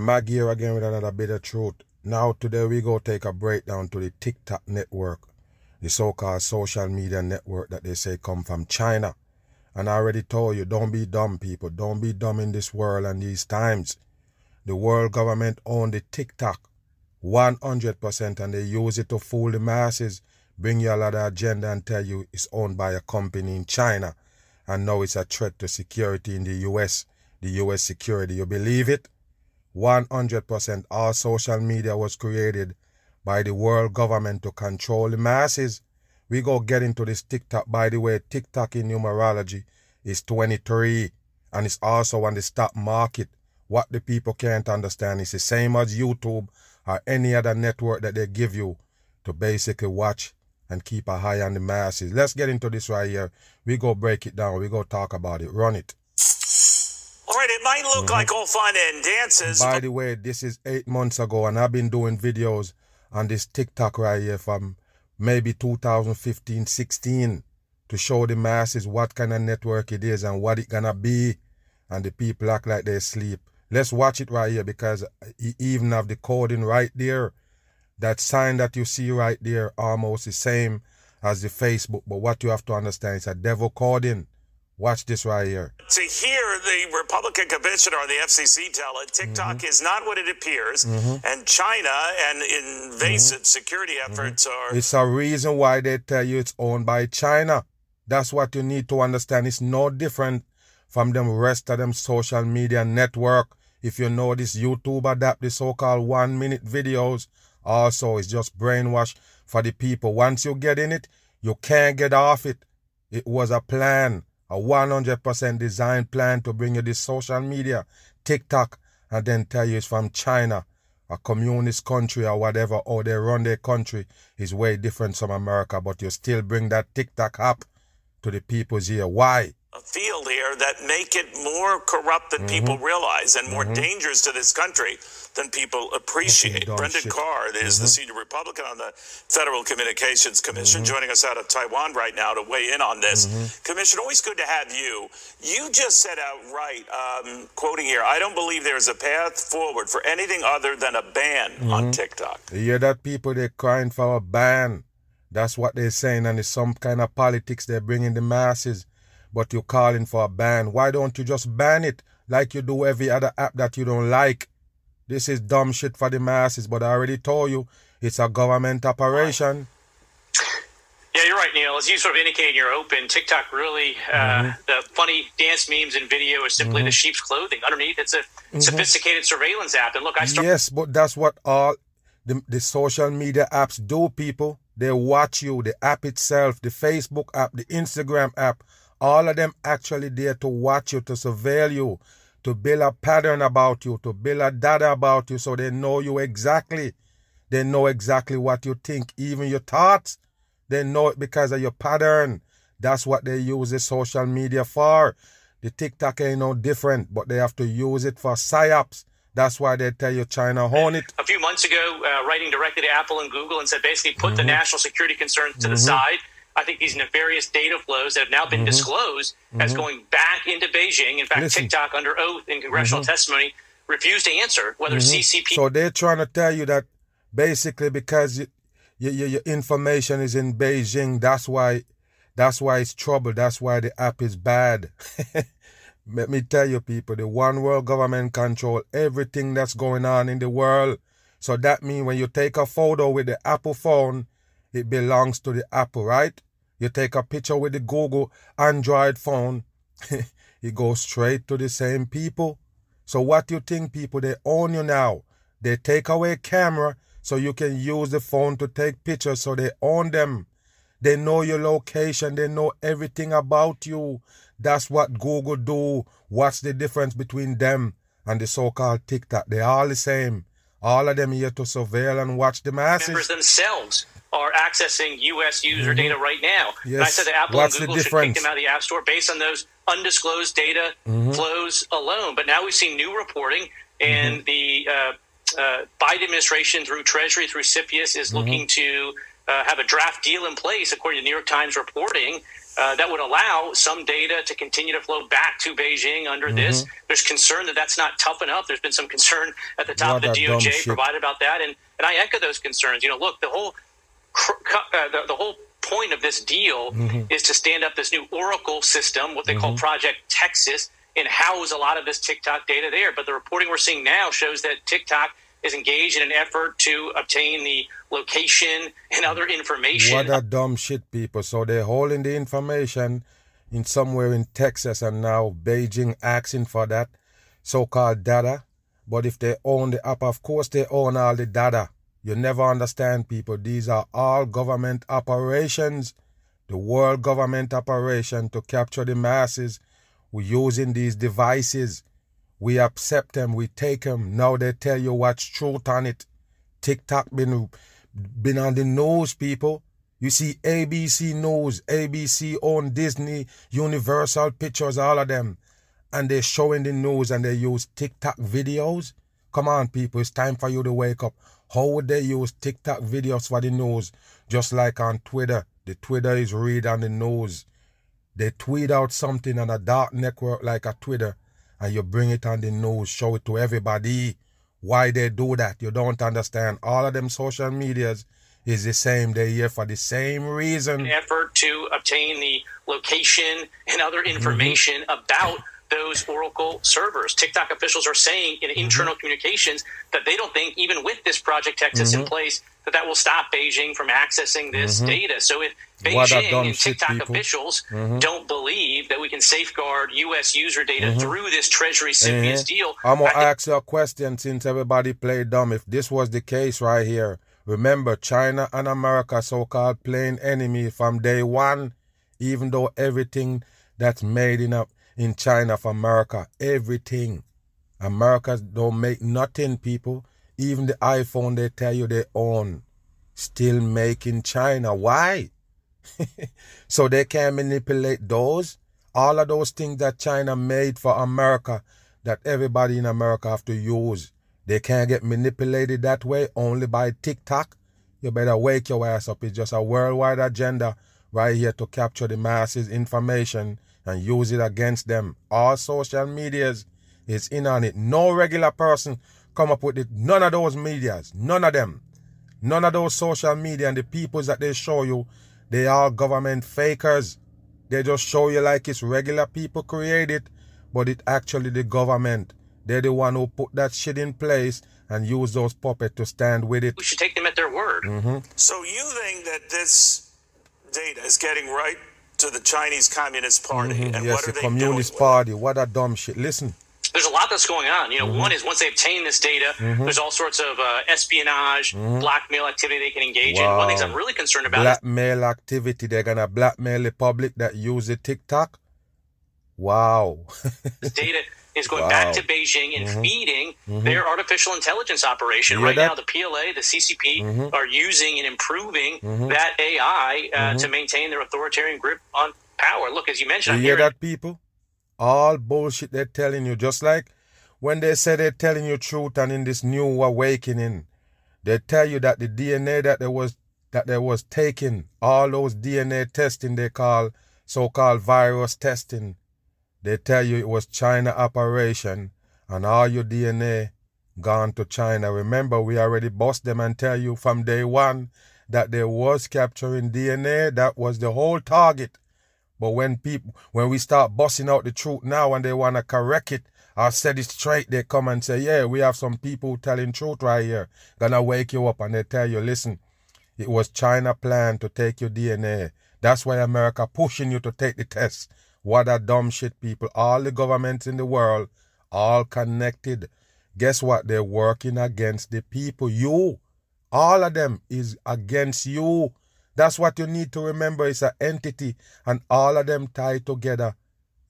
Mag here again with another bit of truth. Now today we go take a breakdown to the TikTok network, the so-called social media network that they say come from China. And I already told you, don't be dumb, people. Don't be dumb in this world and these times. The world government own the TikTok 100% and they use it to fool the masses, bring you a lot of agenda and tell you it's owned by a company in China. And now it's a threat to security in the US, the US security. You believe it? 100% all social media was created by the world government to control the masses. We go get into this TikTok. By the way, TikTok in numerology is 23 and it's also on the stock market. What the people can't understand is the same as YouTube or any other network that they give you to basically watch and keep a eye on the masses. Let's get into this right here. We go break it down. We go talk about it. Run it. All right, it might look mm-hmm. like all fun and dances. By the way, this is eight months ago, and I've been doing videos on this TikTok right here from maybe 2015, 16 to show the masses what kind of network it is and what it gonna be, and the people act like they sleep. Let's watch it right here because even have the coding right there. That sign that you see right there almost the same as the Facebook, but what you have to understand is a devil coding. Watch this right here. To hear the Republican commissioner on the FCC tell it, TikTok mm-hmm. is not what it appears, mm-hmm. and China and invasive mm-hmm. security mm-hmm. efforts are. It's a reason why they tell you it's owned by China. That's what you need to understand. It's no different from them rest of them social media network. If you know this YouTube adapt the so-called one minute videos, also it's just brainwash for the people. Once you get in it, you can't get off it. It was a plan a 100% design plan to bring you this social media, TikTok, and then tell you it's from China, a communist country or whatever, or they run their country is way different from America, but you still bring that TikTok app to the people's ear. Why? A field here that make it more corrupt than mm-hmm. people realize and more mm-hmm. dangerous to this country than people appreciate. Brendan shit. Carr is mm-hmm. the senior Republican on the Federal Communications Commission, mm-hmm. joining us out of Taiwan right now to weigh in on this. Mm-hmm. Commission, always good to have you. You just said outright, um, quoting here, I don't believe there's a path forward for anything other than a ban on mm-hmm. TikTok. You hear that people, they're crying for a ban. That's what they're saying, and it's some kind of politics they're bringing the masses but you're calling for a ban. Why don't you just ban it like you do every other app that you don't like? This is dumb shit for the masses, but I already told you it's a government operation. Yeah, you're right, Neil. As you sort of indicated, you're open. TikTok really, uh, mm-hmm. the funny dance memes and video is simply mm-hmm. the sheep's clothing. Underneath, it's a mm-hmm. sophisticated surveillance app. And look, I start. Yes, but that's what all the, the social media apps do, people. They watch you, the app itself, the Facebook app, the Instagram app, all of them actually there to watch you, to surveil you, to build a pattern about you, to build a data about you so they know you exactly. They know exactly what you think, even your thoughts. They know it because of your pattern. That's what they use the social media for. The TikTok ain't no different, but they have to use it for psyops. That's why they tell you China own it. A few months ago, uh, writing directly to Apple and Google and said basically put mm-hmm. the national security concerns to mm-hmm. the side I think these nefarious data flows that have now been mm-hmm. disclosed mm-hmm. as going back into Beijing. In fact, Listen. TikTok, under oath in congressional mm-hmm. testimony, refused to answer whether mm-hmm. CCP. So they're trying to tell you that basically because you, you, your information is in Beijing, that's why that's why it's trouble. That's why the app is bad. Let me tell you, people, the one world government control everything that's going on in the world. So that means when you take a photo with the Apple phone, it belongs to the Apple, right? You take a picture with the Google Android phone, it goes straight to the same people. So what you think, people, they own you now. They take away camera so you can use the phone to take pictures so they own them. They know your location, they know everything about you. That's what Google do. What's the difference between them and the so-called TikTok? They're all the same. All of them here to surveil and watch the masses. Members themselves are accessing U.S. user mm-hmm. data right now. Yes. And I said that Apple What's and Google should take them out of the App Store based on those undisclosed data mm-hmm. flows alone. But now we've seen new reporting, and mm-hmm. the uh, uh, Biden administration, through Treasury, through CFIUS, is mm-hmm. looking to uh, have a draft deal in place, according to New York Times reporting, uh, that would allow some data to continue to flow back to Beijing under mm-hmm. this. There's concern that that's not tough enough. There's been some concern at the top of the DOJ provided about that, and and I echo those concerns. You know, look, the whole uh, the, the whole point of this deal mm-hmm. is to stand up this new Oracle system, what they mm-hmm. call Project Texas, and house a lot of this TikTok data there. But the reporting we're seeing now shows that TikTok is engaged in an effort to obtain the location and other information. What a dumb shit, people. So they're holding the information in somewhere in Texas, and now Beijing asking for that so called data. But if they own the app, of course they own all the data. You never understand, people. These are all government operations, the world government operation to capture the masses. We're using these devices. We accept them, we take them. Now they tell you what's truth on it. TikTok been been on the news, people. You see ABC News, ABC on Disney, Universal Pictures, all of them. And they're showing the news and they use TikTok videos. Come on, people, it's time for you to wake up. How would they use TikTok videos for the news? Just like on Twitter. The Twitter is read on the news. They tweet out something on a dark network like a Twitter and you bring it on the news, show it to everybody. Why they do that? You don't understand. All of them social medias is the same. They're here for the same reason. Effort to obtain the location and other mm-hmm. information mm-hmm. about those Oracle servers. TikTok officials are saying in mm-hmm. internal communications that they don't think, even with this Project Texas mm-hmm. in place, that that will stop Beijing from accessing this mm-hmm. data. So if Beijing and TikTok officials mm-hmm. don't believe that we can safeguard U.S. user data mm-hmm. through this Treasury CFIUS deal, I'm gonna ask you a question since everybody played dumb. If this was the case right here, remember China and America, so-called plain enemy from day one, even though everything that's made in a in China for America. Everything. America don't make nothing, people. Even the iPhone they tell you they own. Still made in China. Why? so they can manipulate those. All of those things that China made for America that everybody in America have to use. They can't get manipulated that way only by TikTok. You better wake your ass up. It's just a worldwide agenda right here to capture the masses information and use it against them. All social medias is in on it. No regular person come up with it. None of those medias. None of them. None of those social media and the peoples that they show you, they are government fakers. They just show you like it's regular people create it, but it actually the government. They're the one who put that shit in place and use those puppets to stand with it. We should take them at their word. Mm-hmm. So you think that this data is getting right to the Chinese Communist Party. Mm-hmm. And yes, the Communist Party. What a dumb shit. Listen. There's a lot that's going on. You know, mm-hmm. one is once they obtain this data, mm-hmm. there's all sorts of uh, espionage, mm-hmm. blackmail activity they can engage wow. in. One thing I'm really concerned about blackmail activity. They're gonna blackmail the public that use the TikTok. Wow. this data is going wow. back to Beijing and mm-hmm. feeding mm-hmm. their artificial intelligence operation. Right that? now, the PLA, the CCP mm-hmm. are using and improving mm-hmm. that AI uh, mm-hmm. to maintain their authoritarian grip on power. Look, as you mentioned, you hear that, people? All bullshit they're telling you, just like when they say they're telling you truth and in this new awakening, they tell you that the DNA that there was that there was taken, all those DNA testing they call so-called virus testing, they tell you it was China operation and all your DNA gone to China. Remember, we already bust them and tell you from day one that there was capturing DNA. That was the whole target. But when people, when we start busting out the truth now and they want to correct it or set it straight, they come and say, yeah, we have some people telling truth right here. Gonna wake you up and they tell you, listen, it was China plan to take your DNA. That's why America pushing you to take the test. What a dumb shit, people. All the governments in the world, all connected. Guess what? They're working against the people. You, all of them is against you. That's what you need to remember. It's an entity, and all of them tied together.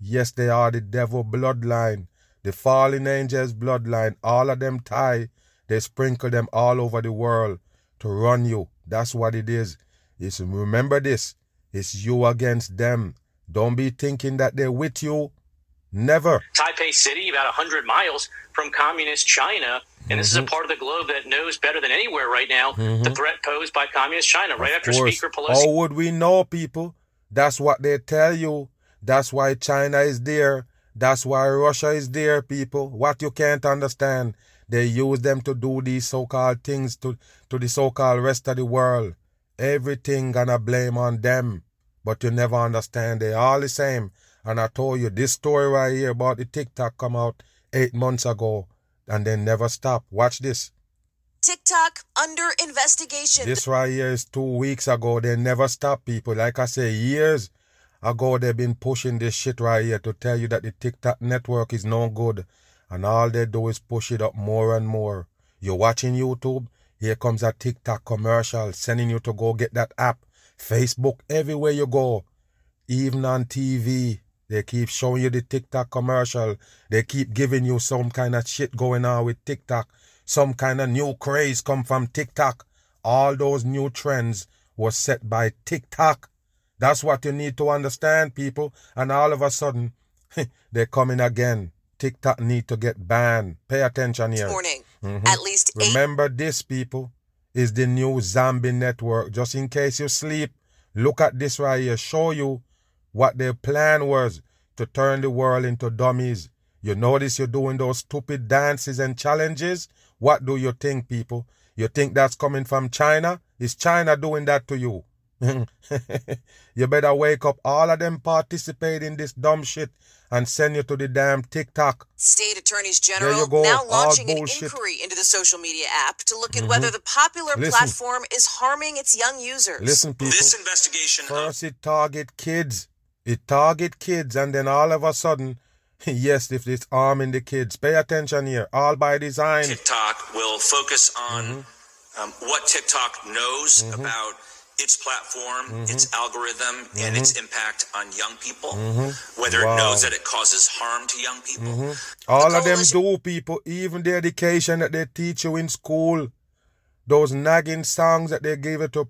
Yes, they are the devil bloodline, the fallen angels bloodline. All of them tie They sprinkle them all over the world to run you. That's what it is. It's remember this. It's you against them. Don't be thinking that they're with you. Never. Taipei City, about 100 miles from communist China. And this mm-hmm. is a mm-hmm. part of the globe that knows better than anywhere right now mm-hmm. the threat posed by communist China, right of after course. Speaker Pelosi. How would we know, people? That's what they tell you. That's why China is there. That's why Russia is there, people. What you can't understand, they use them to do these so-called things to, to the so-called rest of the world. Everything gonna blame on them. But you never understand. They all the same. And I told you this story right here about the TikTok come out eight months ago and they never stop. Watch this. TikTok under investigation. This right here is two weeks ago. They never stop people. Like I say, years ago they've been pushing this shit right here to tell you that the TikTok network is no good. And all they do is push it up more and more. You're watching YouTube, here comes a TikTok commercial sending you to go get that app. Facebook, everywhere you go. Even on TV, they keep showing you the TikTok commercial. They keep giving you some kind of shit going on with TikTok. Some kind of new craze come from TikTok. All those new trends was set by TikTok. That's what you need to understand, people. And all of a sudden, they're coming again. TikTok need to get banned. Pay attention here. Morning. Mm-hmm. At least eight. Remember this, people, is the new zombie network. Just in case you sleep, look at this right here. Show you what their plan was to turn the world into dummies. You notice you're doing those stupid dances and challenges? What do you think, people? You think that's coming from China? Is China doing that to you? you better wake up. All of them participate in this dumb shit and send you to the damn TikTok. State attorneys general now launching an inquiry into the social media app to look at mm-hmm. whether the popular Listen. platform is harming its young users. Listen, people. This investigation first it target kids. It target kids, and then all of a sudden, yes, if it's arming the kids, pay attention here. All by design. TikTok will focus on mm-hmm. um, what TikTok knows mm-hmm. about its platform, mm-hmm. its algorithm, mm-hmm. and its impact on young people, mm-hmm. whether wow. it knows that it causes harm to young people. Mm-hmm. All the of them do, people, even the education that they teach you in school, those nagging songs that they give you to,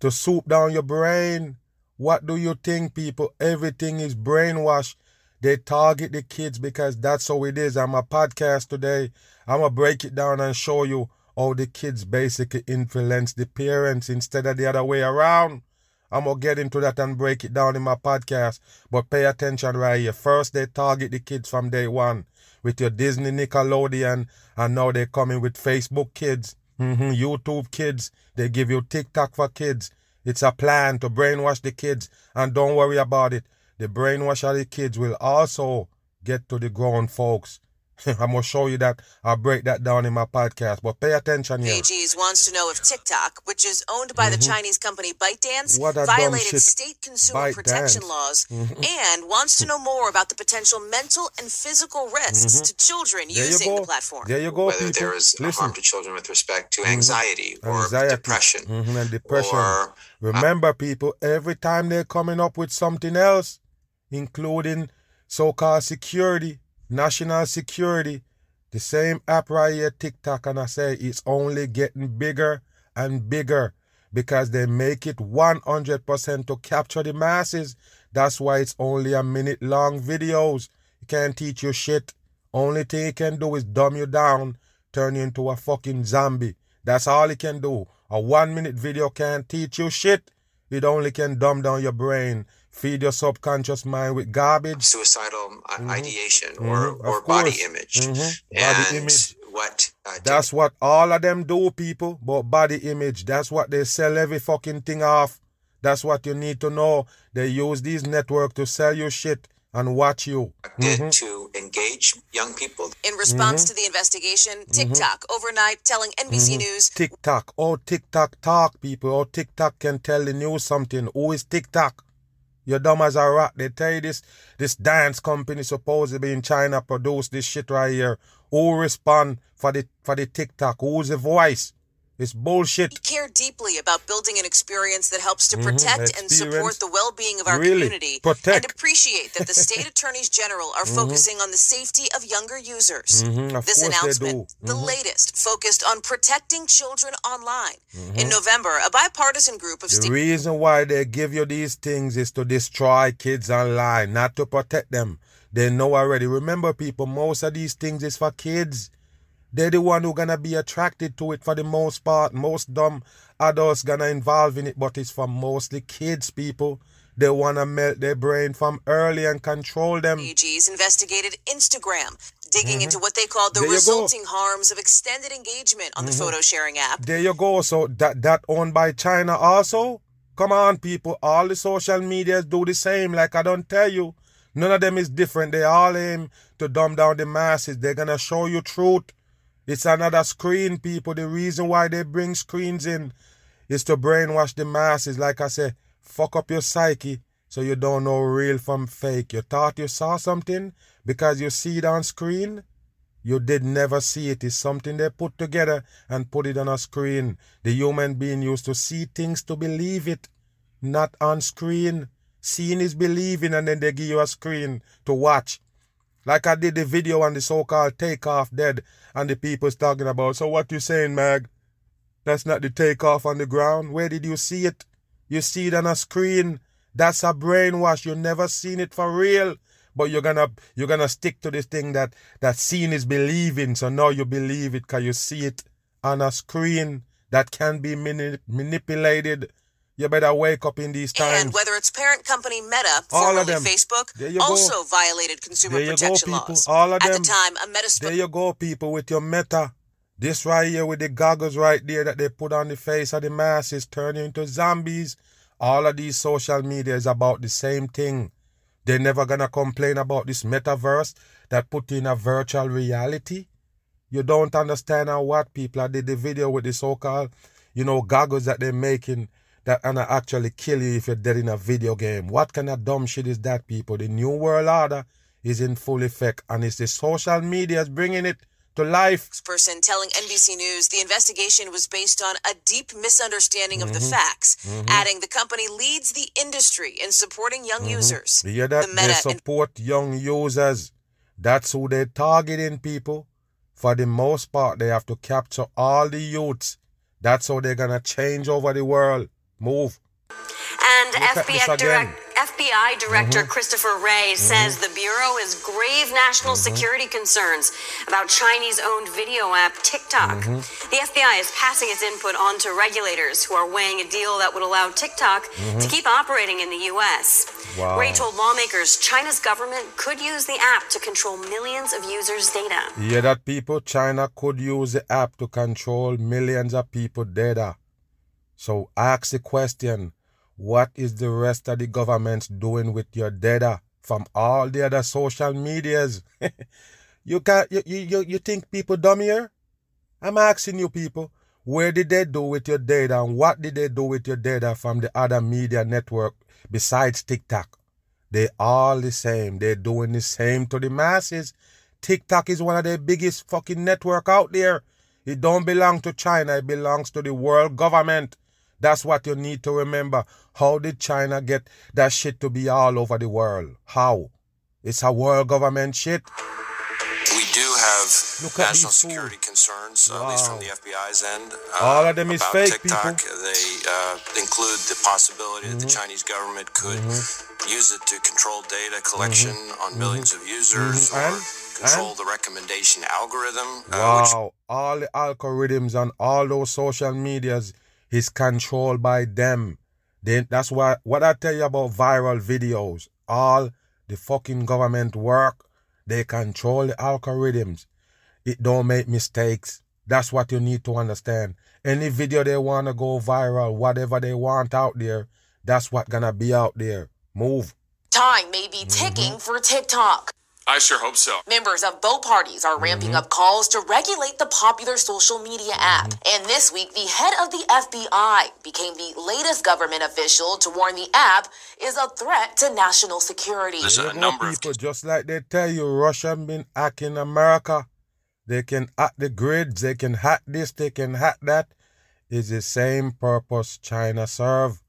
to soup down your brain. What do you think, people? Everything is brainwashed. They target the kids because that's how it is. I'm a podcast today. I'm going to break it down and show you how the kids basically influence the parents instead of the other way around. I'm gonna get into that and break it down in my podcast. But pay attention right here. First, they target the kids from day one with your Disney Nickelodeon, and now they're coming with Facebook kids, mm-hmm, YouTube kids. They give you TikTok for kids. It's a plan to brainwash the kids, and don't worry about it. The brainwash of the kids will also get to the grown folks. I'm gonna show you that. I'll break that down in my podcast. But pay attention here. AGs wants to know if TikTok, which is owned by mm-hmm. the Chinese company ByteDance, violated state consumer Byte protection Dance. laws, mm-hmm. and wants to know more about the potential mental and physical risks mm-hmm. to children there using the platform. There you go. Whether people. there is Listen. harm to children with respect to anxiety mm-hmm. or anxiety. depression, mm-hmm. and depression. Or, Remember, uh, people, every time they're coming up with something else, including so-called security national security, the same app right here, TikTok, and I say it's only getting bigger and bigger because they make it 100% to capture the masses. That's why it's only a minute long videos. It can't teach you shit. Only thing it can do is dumb you down, turn you into a fucking zombie. That's all it can do. A one minute video can't teach you shit. It only can dumb down your brain feed your subconscious mind with garbage, suicidal mm-hmm. ideation, mm-hmm. or or body image, mm-hmm. body image. What? Uh, that's what all of them do, people. But body image, that's what they sell every fucking thing off. That's what you need to know. They use these network to sell you shit and watch you. Mm-hmm. To engage young people. In response mm-hmm. to the investigation, mm-hmm. TikTok overnight telling NBC mm-hmm. News. TikTok. Oh, TikTok talk, people. Oh, TikTok can tell the news something. Who is TikTok? You're dumb as a rat. They tell you this this dance company supposedly in China produced this shit right here. Who respond for the for the TikTok? Who's the voice? It's bullshit. We care deeply about building an experience that helps to mm-hmm. protect mm-hmm. and support the well-being of our really? community protect. and appreciate that the state attorneys general are mm-hmm. focusing on the safety of younger users. Mm-hmm. This announcement, the mm-hmm. latest, focused on protecting children online. In mm-hmm. November, a bipartisan group of The st- reason why they give you these things is to destroy kids online, not to protect them. They know already. Remember people, most of these things is for kids. They're the one who gonna be attracted to it for the most part. Most dumb adults gonna involve in it, but it's for mostly kids, people. They wanna melt their brain from early and control them. AGs investigated Instagram, digging mm-hmm. into what they called the resulting go. harms of extended engagement on mm-hmm. the photo sharing app. There you go. So that that owned by China also. Come on, people. All the social medias do the same. Like I don't tell you. None of them is different. They all aim to dumb down the masses. They're gonna show you truth. It's another screen, people. The reason why they bring screens in is to brainwash the masses. Like I say, fuck up your psyche so you don't know real from fake. You thought you saw something because you see it on screen. You did never see it. It's something they put together and put it on a screen. The human being used to see things to believe it, not on screen. Seeing is believing, and then they give you a screen to watch. Like I did the video on the so-called takeoff dead, and the people's talking about. So what you saying, Mag? That's not the takeoff on the ground. Where did you see it? You see it on a screen. That's a brainwash. You never seen it for real. But you're gonna you're gonna stick to this thing that that seeing is believing. So now you believe it because you see it on a screen that can be mani- manipulated you better wake up in these times. And whether it's parent company Meta, formerly Facebook, also go. violated consumer protection go, laws. All of At them. the time, a Meta. Sp- there you go, people, with your Meta. This right here with the goggles right there that they put on the face of the masses, turning into zombies. All of these social media is about the same thing. They're never gonna complain about this metaverse that put in a virtual reality. You don't understand how what people. I did the video with the so-called, you know, goggles that they're making that gonna actually kill you if you're dead in a video game. What kind of dumb shit is that, people? The New World Order is in full effect, and it's the social media is bringing it to life. Person telling NBC News the investigation was based on a deep misunderstanding mm-hmm. of the mm-hmm. facts, mm-hmm. adding the company leads the industry in supporting young mm-hmm. users. Yeah, that the they support and- young users. That's who they're targeting, people. For the most part, they have to capture all the youths. That's how they're gonna change over the world. Move. And FBI, direct, FBI Director mm-hmm. Christopher Wray mm-hmm. says the Bureau has grave national mm-hmm. security concerns about Chinese owned video app TikTok. Mm-hmm. The FBI is passing its input on to regulators who are weighing a deal that would allow TikTok to mm-hmm. keep operating in the U.S. Wow. Wray told lawmakers China's government could use the app to control millions of users' data. Yeah, that people, China could use the app to control millions of people' data. So ask the question, what is the rest of the government doing with your data from all the other social medias? you can't you, you you think people dumb here? I'm asking you people, where did they do with your data and what did they do with your data from the other media network besides TikTok? They all the same. They're doing the same to the masses. TikTok is one of the biggest fucking network out there. It don't belong to China. It belongs to the world government. That's what you need to remember. How did China get that shit to be all over the world? How? It's a world government shit. We do have national security concerns, wow. at least from the FBI's end. Uh, all of them is fake, TikTok. people. They uh, include the possibility mm-hmm. that the mm-hmm. Chinese government could mm-hmm. use it to control data collection mm-hmm. on 1000000s mm-hmm. of users mm-hmm. or and, control and? the recommendation algorithm. Uh, wow. Which... all the algorithms on all those social medias is controlled by them. They, that's why what I tell you about viral videos, all the fucking government work, they control the algorithms. It don't make mistakes. That's what you need to understand. Any video they wanna go viral, whatever they want out there, that's what gonna be out there. Move. Time may be ticking mm-hmm. for TikTok. I sure hope so. Members of both parties are ramping mm-hmm. up calls to regulate the popular social media app. Mm-hmm. And this week, the head of the FBI became the latest government official to warn the app is a threat to national security. There's a number people, of just like they tell you, Russia been hacking America. They can hack the grids, they can hack this, they can hack that. is the same purpose China serve.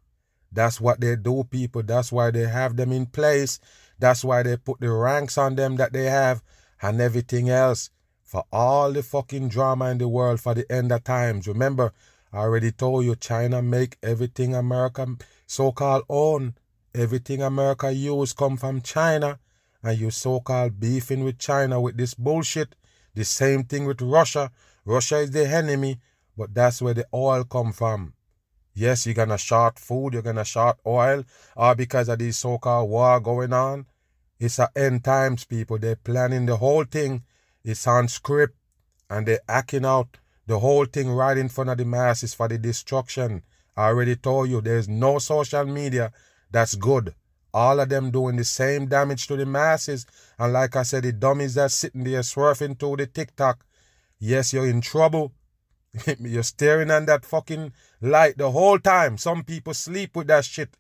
That's what they do, people. That's why they have them in place. That's why they put the ranks on them that they have and everything else. For all the fucking drama in the world for the end of times. Remember, I already told you China make everything America so-called own. Everything America use come from China. And you so-called beefing with China with this bullshit. The same thing with Russia. Russia is the enemy, but that's where the oil come from. Yes, you're gonna short food, you're gonna short oil, or because of this so-called war going on. It's a end times, people. They're planning the whole thing. It's on script, and they're acting out the whole thing right in front of the masses for the destruction. I already told you there's no social media that's good. All of them doing the same damage to the masses. And like I said, the dummies that sitting there swerving through the TikTok. Yes, you're in trouble. You're staring at that fucking light the whole time. Some people sleep with that shit.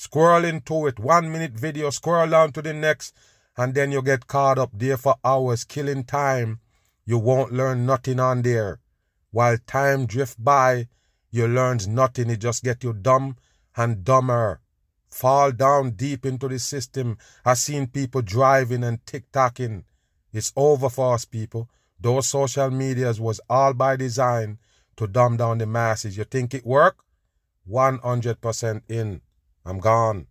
Scrolling to it, one minute video, scroll down to the next, and then you get caught up there for hours, killing time. You won't learn nothing on there. While time drift by, you learns nothing. It just get you dumb and dumber. Fall down deep into the system. I seen people driving and tick-tocking. It's over for us, people. Those social medias was all by design to dumb down the masses. You think it work? 100% in. I'm gone.